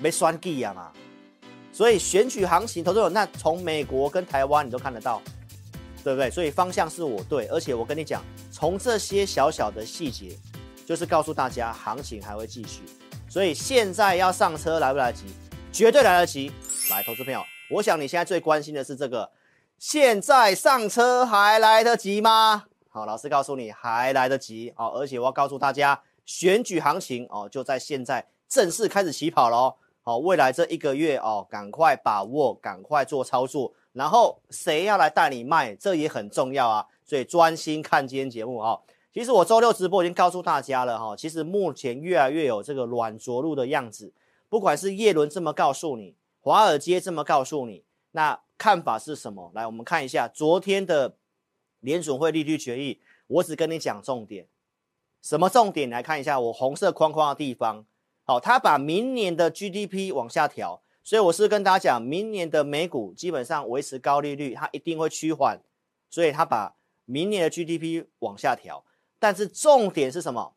没算计啊嘛。所以选举行情，投资者那从美国跟台湾你都看得到，对不对？所以方向是我对，而且我跟你讲，从这些小小的细节，就是告诉大家行情还会继续。所以现在要上车来不来得及？绝对来得及。来，投资朋友，我想你现在最关心的是这个，现在上车还来得及吗？好，老师告诉你还来得及。哦，而且我要告诉大家，选举行情哦就在现在正式开始起跑喽。好，未来这一个月哦，赶快把握，赶快做操作。然后谁要来带你卖，这也很重要啊。所以专心看今天节目哦。其实我周六直播已经告诉大家了哈。其实目前越来越有这个软着陆的样子，不管是叶伦这么告诉你，华尔街这么告诉你，那看法是什么？来，我们看一下昨天的联准会利率决议。我只跟你讲重点，什么重点？来看一下我红色框框的地方。好，他把明年的 GDP 往下调，所以我是跟大家讲，明年的美股基本上维持高利率，它一定会趋缓，所以他把明年的 GDP 往下调。但是重点是什么？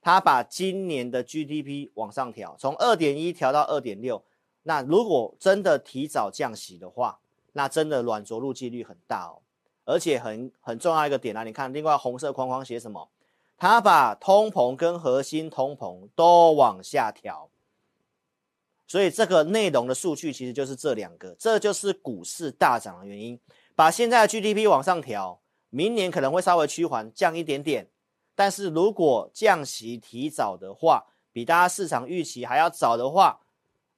他把今年的 GDP 往上调，从二点一调到二点六。那如果真的提早降息的话，那真的软着陆几率很大哦。而且很很重要一个点啊，你看另外红色框框写什么？他把通膨跟核心通膨都往下调，所以这个内容的数据其实就是这两个，这就是股市大涨的原因。把现在的 GDP 往上调，明年可能会稍微趋缓，降一点点。但是如果降息提早的话，比大家市场预期还要早的话，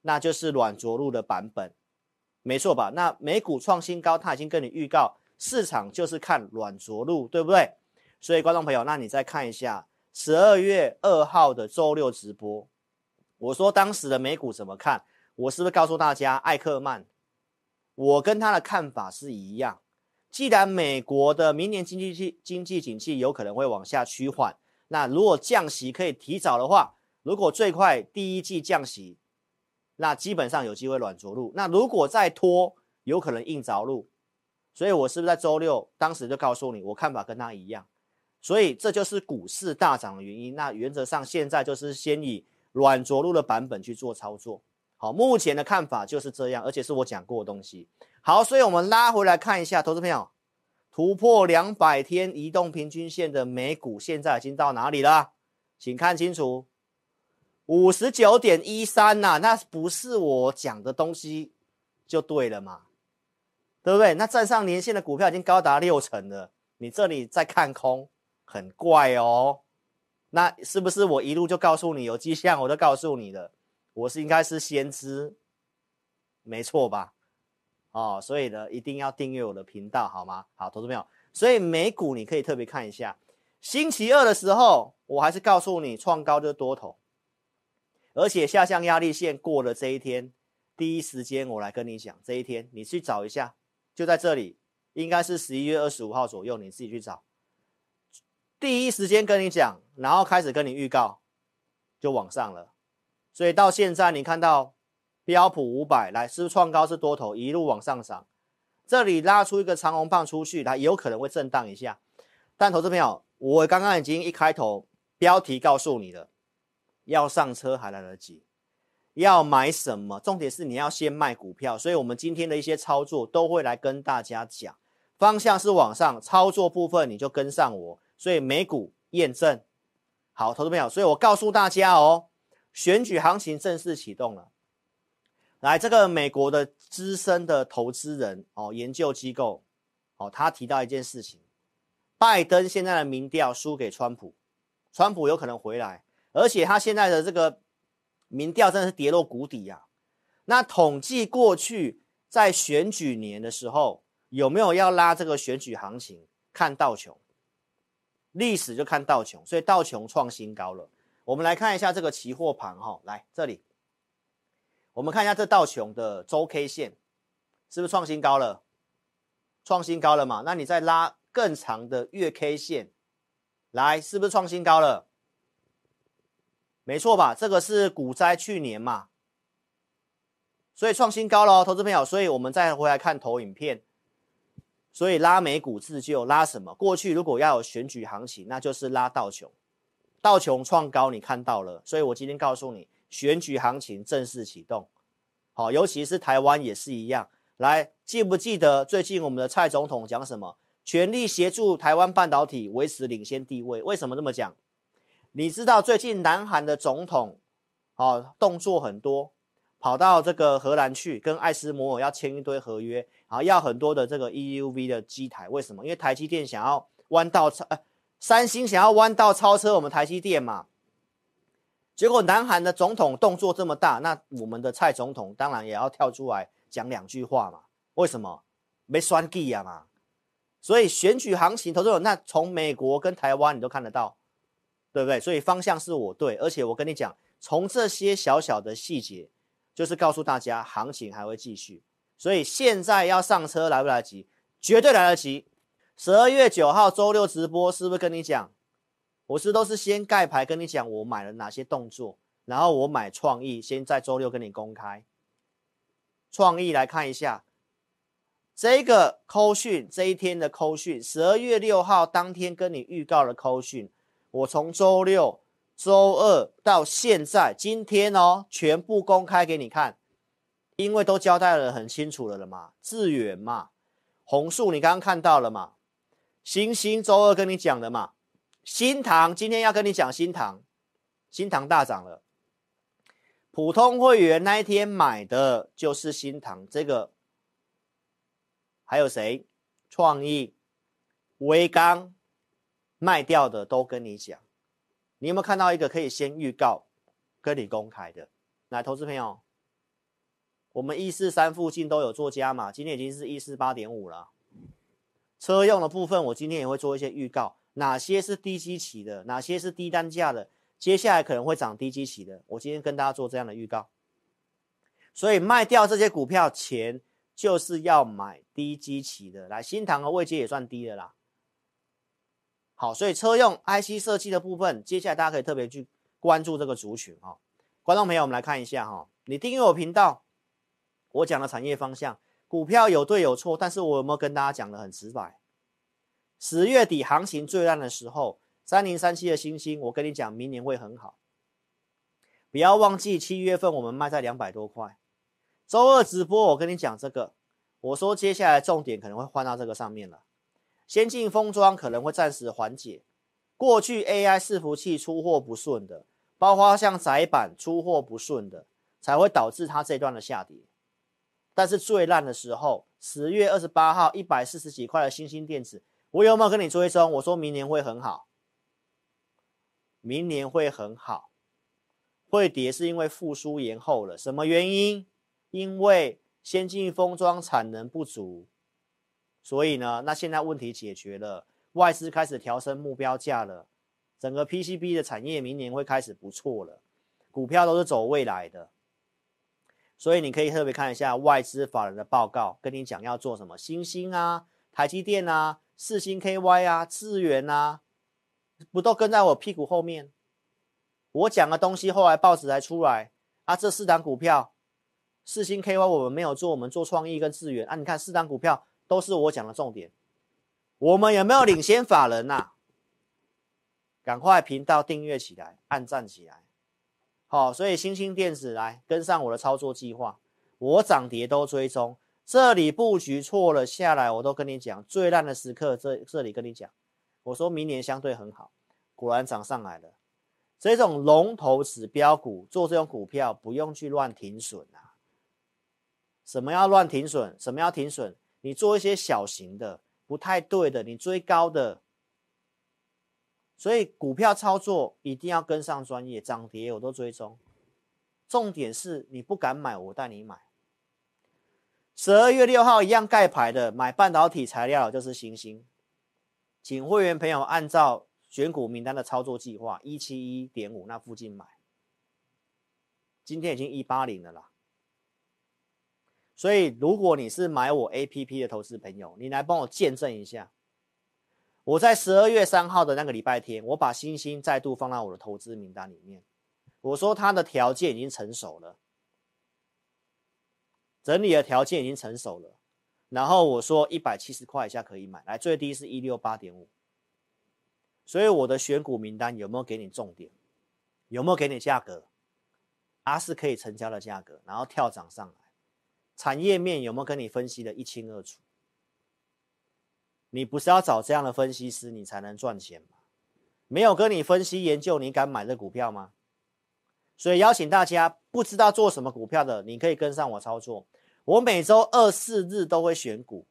那就是软着陆的版本，没错吧？那美股创新高，他已经跟你预告，市场就是看软着陆，对不对？所以，观众朋友，那你再看一下十二月二号的周六直播，我说当时的美股怎么看？我是不是告诉大家，艾克曼，我跟他的看法是一样。既然美国的明年经济经济景气有可能会往下趋缓，那如果降息可以提早的话，如果最快第一季降息，那基本上有机会软着陆。那如果再拖，有可能硬着陆。所以我是不是在周六当时就告诉你，我看法跟他一样？所以这就是股市大涨的原因。那原则上现在就是先以软着陆的版本去做操作。好，目前的看法就是这样，而且是我讲过的东西。好，所以我们拉回来看一下，投资朋友，突破两百天移动平均线的美股现在已经到哪里了？请看清楚，五十九点一三呐，那不是我讲的东西就对了嘛？对不对？那站上年线的股票已经高达六成了，你这里在看空？很怪哦，那是不是我一路就告诉你有迹象，我都告诉你的，我是应该是先知，没错吧？哦，所以呢，一定要订阅我的频道，好吗？好，投资朋友，所以美股你可以特别看一下，星期二的时候，我还是告诉你创高就多头，而且下降压力线过了这一天，第一时间我来跟你讲，这一天你去找一下，就在这里，应该是十一月二十五号左右，你自己去找。第一时间跟你讲，然后开始跟你预告，就往上了。所以到现在你看到标普五百来，是不是创高是多头一路往上涨？这里拉出一个长红棒出去，它有可能会震荡一下。但投资朋友，我刚刚已经一开头标题告诉你了，要上车还来得及，要买什么？重点是你要先卖股票。所以我们今天的一些操作都会来跟大家讲，方向是往上，操作部分你就跟上我。所以美股验证好，投资朋友，所以我告诉大家哦，选举行情正式启动了。来，这个美国的资深的投资人哦，研究机构哦，他提到一件事情：拜登现在的民调输给川普，川普有可能回来，而且他现在的这个民调真的是跌落谷底呀、啊。那统计过去在选举年的时候，有没有要拉这个选举行情？看道琼。历史就看道琼，所以道琼创新高了。我们来看一下这个期货盘哈，来这里，我们看一下这道琼的周 K 线是不是创新高了？创新高了嘛？那你再拉更长的月 K 线，来是不是创新高了？没错吧？这个是股灾去年嘛，所以创新高了哦，投资朋友。所以我们再回来看投影片。所以拉美股自救，拉什么？过去如果要有选举行情，那就是拉道琼，道琼创高，你看到了。所以我今天告诉你，选举行情正式启动。好，尤其是台湾也是一样。来，记不记得最近我们的蔡总统讲什么？全力协助台湾半导体维持领先地位。为什么这么讲？你知道最近南韩的总统，好动作很多，跑到这个荷兰去跟艾斯摩尔要签一堆合约，然后要很多的这个 EUV 的机台。为什么？因为台积电想要弯道超，呃，三星想要弯道超车我们台积电嘛。结果南韩的总统动作这么大，那我们的蔡总统当然也要跳出来讲两句话嘛？为什么？没选举啊嘛？所以选举行情，投资者那从美国跟台湾你都看得到，对不对？所以方向是我对，而且我跟你讲，从这些小小的细节，就是告诉大家行情还会继续。所以现在要上车来不来得及？绝对来得及。十二月九号周六直播是不是跟你讲？我是都是先盖牌跟你讲我买了哪些动作，然后我买创意，先在周六跟你公开。创意来看一下，这个扣讯这一天的扣讯，十二月六号当天跟你预告的扣讯，我从周六、周二到现在今天哦，全部公开给你看，因为都交代了很清楚了了嘛，智远嘛，红树你刚刚看到了嘛，星星周二跟你讲的嘛。新唐今天要跟你讲新唐，新唐大涨了。普通会员那一天买的就是新唐，这个还有谁？创意、威刚卖掉的都跟你讲。你有没有看到一个可以先预告跟你公开的？来，投资朋友，我们一四三附近都有做加码，今天已经是一四八点五了。车用的部分，我今天也会做一些预告。哪些是低基期的？哪些是低单价的？接下来可能会涨低基期的。我今天跟大家做这样的预告，所以卖掉这些股票钱就是要买低基期的。来，新塘和位阶也算低的啦。好，所以车用 IC 设计的部分，接下来大家可以特别去关注这个族群哈。观众朋友，我们来看一下哈，你订阅我频道，我讲的产业方向，股票有对有错，但是我有没有跟大家讲的很直白？十月底行情最烂的时候，三零三七的星星，我跟你讲，明年会很好。不要忘记七月份我们卖在两百多块。周二直播我跟你讲这个，我说接下来重点可能会换到这个上面了。先进封装可能会暂时缓解，过去 AI 伺服器出货不顺的，包括像窄板出货不顺的，才会导致它这段的下跌。但是最烂的时候，十月二十八号一百四十几块的新兴电子。我有没有跟你追踪？我说明年会很好，明年会很好，会跌是因为复苏延后了。什么原因？因为先进封装产能不足，所以呢，那现在问题解决了，外资开始调升目标价了，整个 PCB 的产业明年会开始不错了，股票都是走未来的，所以你可以特别看一下外资法人的报告，跟你讲要做什么，新兴啊，台积电啊。四星 KY 啊，智原啊，不都跟在我屁股后面？我讲的东西后来报纸才出来啊。这四档股票，四星 KY 我们没有做，我们做创意跟智源啊。你看四档股票都是我讲的重点。我们有没有领先法人呐、啊？赶快频道订阅起来，按赞起来。好，所以星星电子来跟上我的操作计划，我涨跌都追踪。这里布局错了，下来我都跟你讲，最烂的时刻这这里跟你讲，我说明年相对很好，果然涨上来了。这种龙头指标股做这种股票不用去乱停损啊。什么要乱停损？什么要停损？你做一些小型的不太对的，你追高的。所以股票操作一定要跟上专业，涨跌我都追踪。重点是你不敢买，我带你买。十二月六号一样盖牌的买半导体材料就是欣兴，请会员朋友按照选股名单的操作计划一七一点五那附近买，今天已经一八零了啦。所以如果你是买我 APP 的投资朋友，你来帮我见证一下，我在十二月三号的那个礼拜天，我把星星再度放到我的投资名单里面，我说它的条件已经成熟了。整理的条件已经成熟了，然后我说一百七十块以下可以买，来最低是一六八点五，所以我的选股名单有没有给你重点？有没有给你价格？啊是可以成交的价格，然后跳涨上来，产业面有没有跟你分析的一清二楚？你不是要找这样的分析师，你才能赚钱吗？没有跟你分析研究，你敢买这股票吗？所以邀请大家，不知道做什么股票的，你可以跟上我操作。我每周二四日都会选股。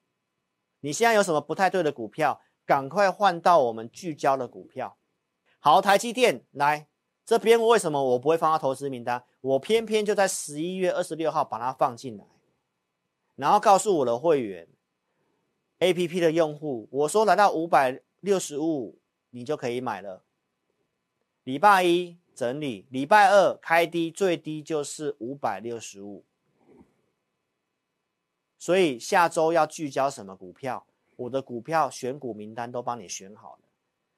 你现在有什么不太对的股票，赶快换到我们聚焦的股票。好，台积电来这边，为什么我不会放到投资名单？我偏偏就在十一月二十六号把它放进来，然后告诉我的会员，APP 的用户，我说来到五百六十五，你就可以买了。礼拜一。整理，礼拜二开低，最低就是五百六十五。所以下周要聚焦什么股票？我的股票选股名单都帮你选好了，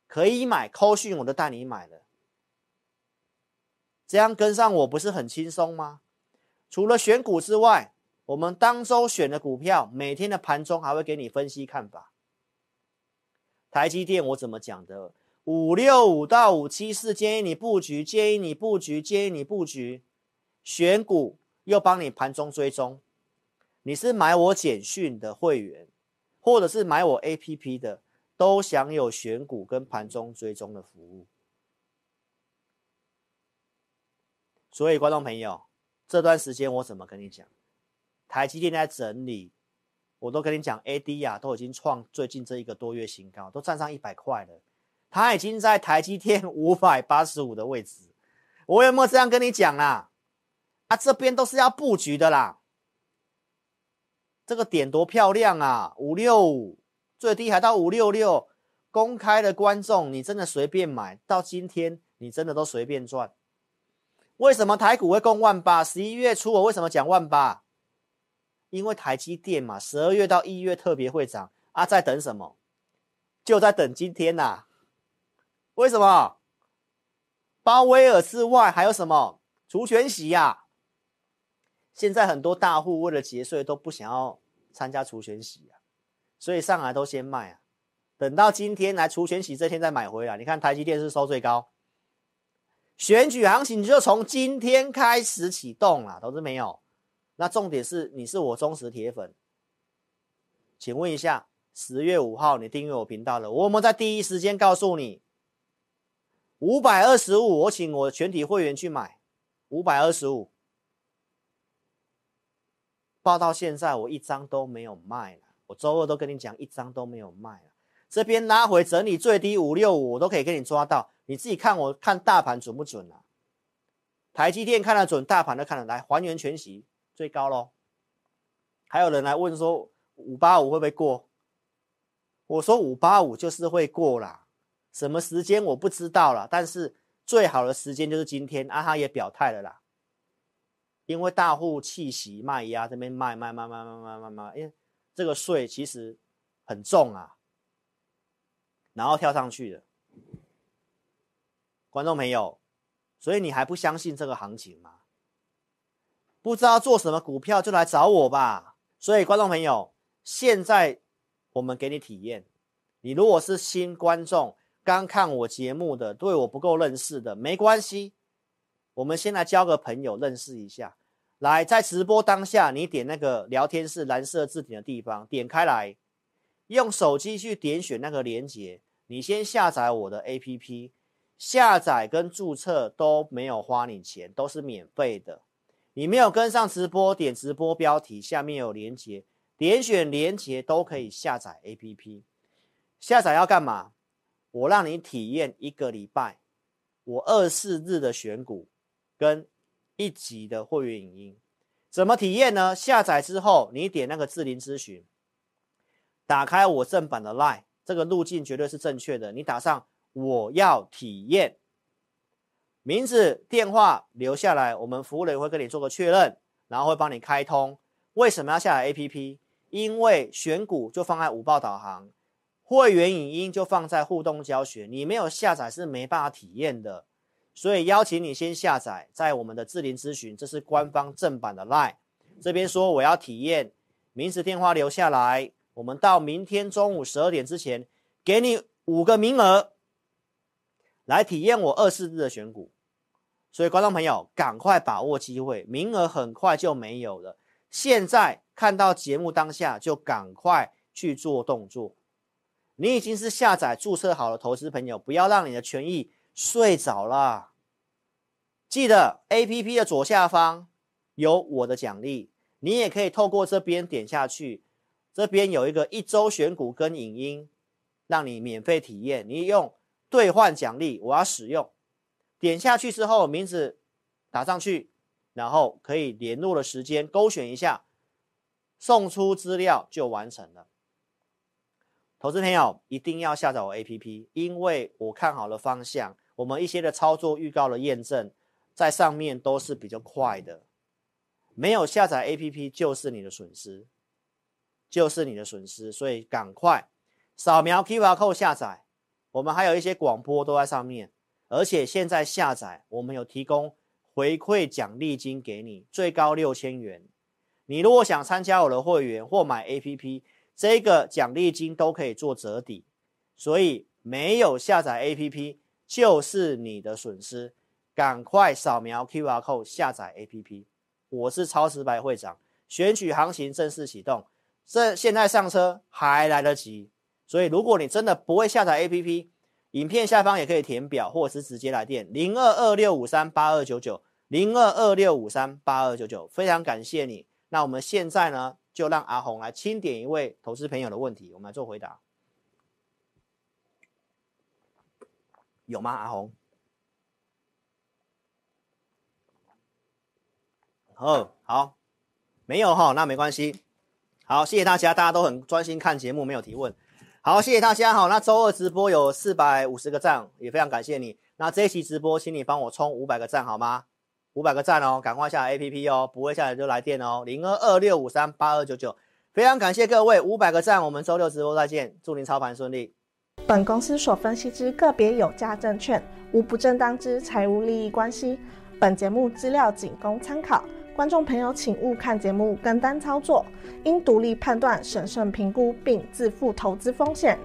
可以买，扣讯我都带你买了。这样跟上我不是很轻松吗？除了选股之外，我们当周选的股票，每天的盘中还会给你分析看法。台积电我怎么讲的？五六五到五七四，建议你布局，建议你布局，建议你布局，选股又帮你盘中追踪。你是买我简讯的会员，或者是买我 APP 的，都享有选股跟盘中追踪的服务。所以，观众朋友，这段时间我怎么跟你讲？台积电在整理，我都跟你讲，AD 呀、啊，都已经创最近这一个多月新高，都站上一百块了。它已经在台积电五百八十五的位置，我有没有这样跟你讲啦？啊，这边都是要布局的啦。这个点多漂亮啊，五六五，最低还到五六六，公开的观众，你真的随便买，到今天你真的都随便赚。为什么台股会攻万八？十一月初我为什么讲万八？因为台积电嘛，十二月到一月特别会涨啊，在等什么？就在等今天呐、啊。为什么？鲍威尔之外还有什么除权息呀、啊？现在很多大户为了节税都不想要参加除权息啊，所以上来都先卖啊，等到今天来除权息这天再买回来。你看台积电是收最高，选举行情就从今天开始启动了，投资没有？那重点是你是我忠实铁粉，请问一下，十月五号你订阅我频道了，我有没有在第一时间告诉你？五百二十五，我请我全体会员去买，五百二十五，报到现在我一张都没有卖了。我周二都跟你讲，一张都没有卖了。这边拉回整理最低五六五，我都可以给你抓到。你自己看，我看大盘准不准啊？台积电看得准，大盘都看得来，还原全息最高喽。还有人来问说五八五会不会过？我说五八五就是会过啦。什么时间我不知道了，但是最好的时间就是今天啊！他也表态了啦，因为大户弃息卖压这边卖卖卖卖卖卖卖卖，因为这个税其实很重啊，然后跳上去了，观众朋友，所以你还不相信这个行情吗？不知道做什么股票就来找我吧。所以观众朋友，现在我们给你体验，你如果是新观众。刚看我节目的，对我不够认识的，没关系，我们先来交个朋友，认识一下。来，在直播当下，你点那个聊天室蓝色字体的地方，点开来，用手机去点选那个链接。你先下载我的 APP，下载跟注册都没有花你钱，都是免费的。你没有跟上直播，点直播标题下面有链接，点选链接都可以下载 APP。下载要干嘛？我让你体验一个礼拜，我二四日的选股跟一集的会员影音，怎么体验呢？下载之后，你点那个智霖咨询，打开我正版的 LINE，这个路径绝对是正确的。你打上我要体验，名字、电话留下来，我们服务人员会跟你做个确认，然后会帮你开通。为什么要下载 APP？因为选股就放在五报导航。会员影音就放在互动教学，你没有下载是没办法体验的，所以邀请你先下载，在我们的智霖咨询，这是官方正版的 LINE，这边说我要体验，名字电话留下来，我们到明天中午十二点之前，给你五个名额，来体验我二四日的选股，所以观众朋友，赶快把握机会，名额很快就没有了。现在看到节目当下就赶快去做动作。你已经是下载注册好的投资朋友，不要让你的权益睡着了。记得 APP 的左下方有我的奖励，你也可以透过这边点下去，这边有一个一周选股跟影音，让你免费体验。你用兑换奖励，我要使用，点下去之后名字打上去，然后可以联络的时间勾选一下，送出资料就完成了。投资朋友一定要下载我 APP，因为我看好了方向，我们一些的操作预告的验证。在上面都是比较快的，没有下载 APP 就是你的损失，就是你的损失，所以赶快扫描 QR Code 下载。我们还有一些广播都在上面，而且现在下载我们有提供回馈奖励金给你，最高六千元。你如果想参加我的会员或买 APP，这个奖励金都可以做折抵，所以没有下载 APP 就是你的损失。赶快扫描 QR code 下载 APP，我是超时白会长，选举行情正式启动，这现在上车还来得及，所以如果你真的不会下载 APP，影片下方也可以填表，或是直接来电零二二六五三八二九九零二二六五三八二九九，非常感谢你。那我们现在呢，就让阿红来清点一位投资朋友的问题，我们来做回答，有吗？阿红？哦，好，没有哈，那没关系。好，谢谢大家，大家都很专心看节目，没有提问。好，谢谢大家。好，那周二直播有四百五十个赞，也非常感谢你。那这一期直播，请你帮我冲五百个赞好吗？五百个赞哦，赶快下载 APP 哦，不会下载就来电哦，零二二六五三八二九九。非常感谢各位，五百个赞，我们周六直播再见，祝您操盘顺利。本公司所分析之个别有价证券，无不正当之财务利益关系。本节目资料仅供参考。观众朋友，请勿看节目跟单操作，应独立判断、审慎评估并自负投资风险。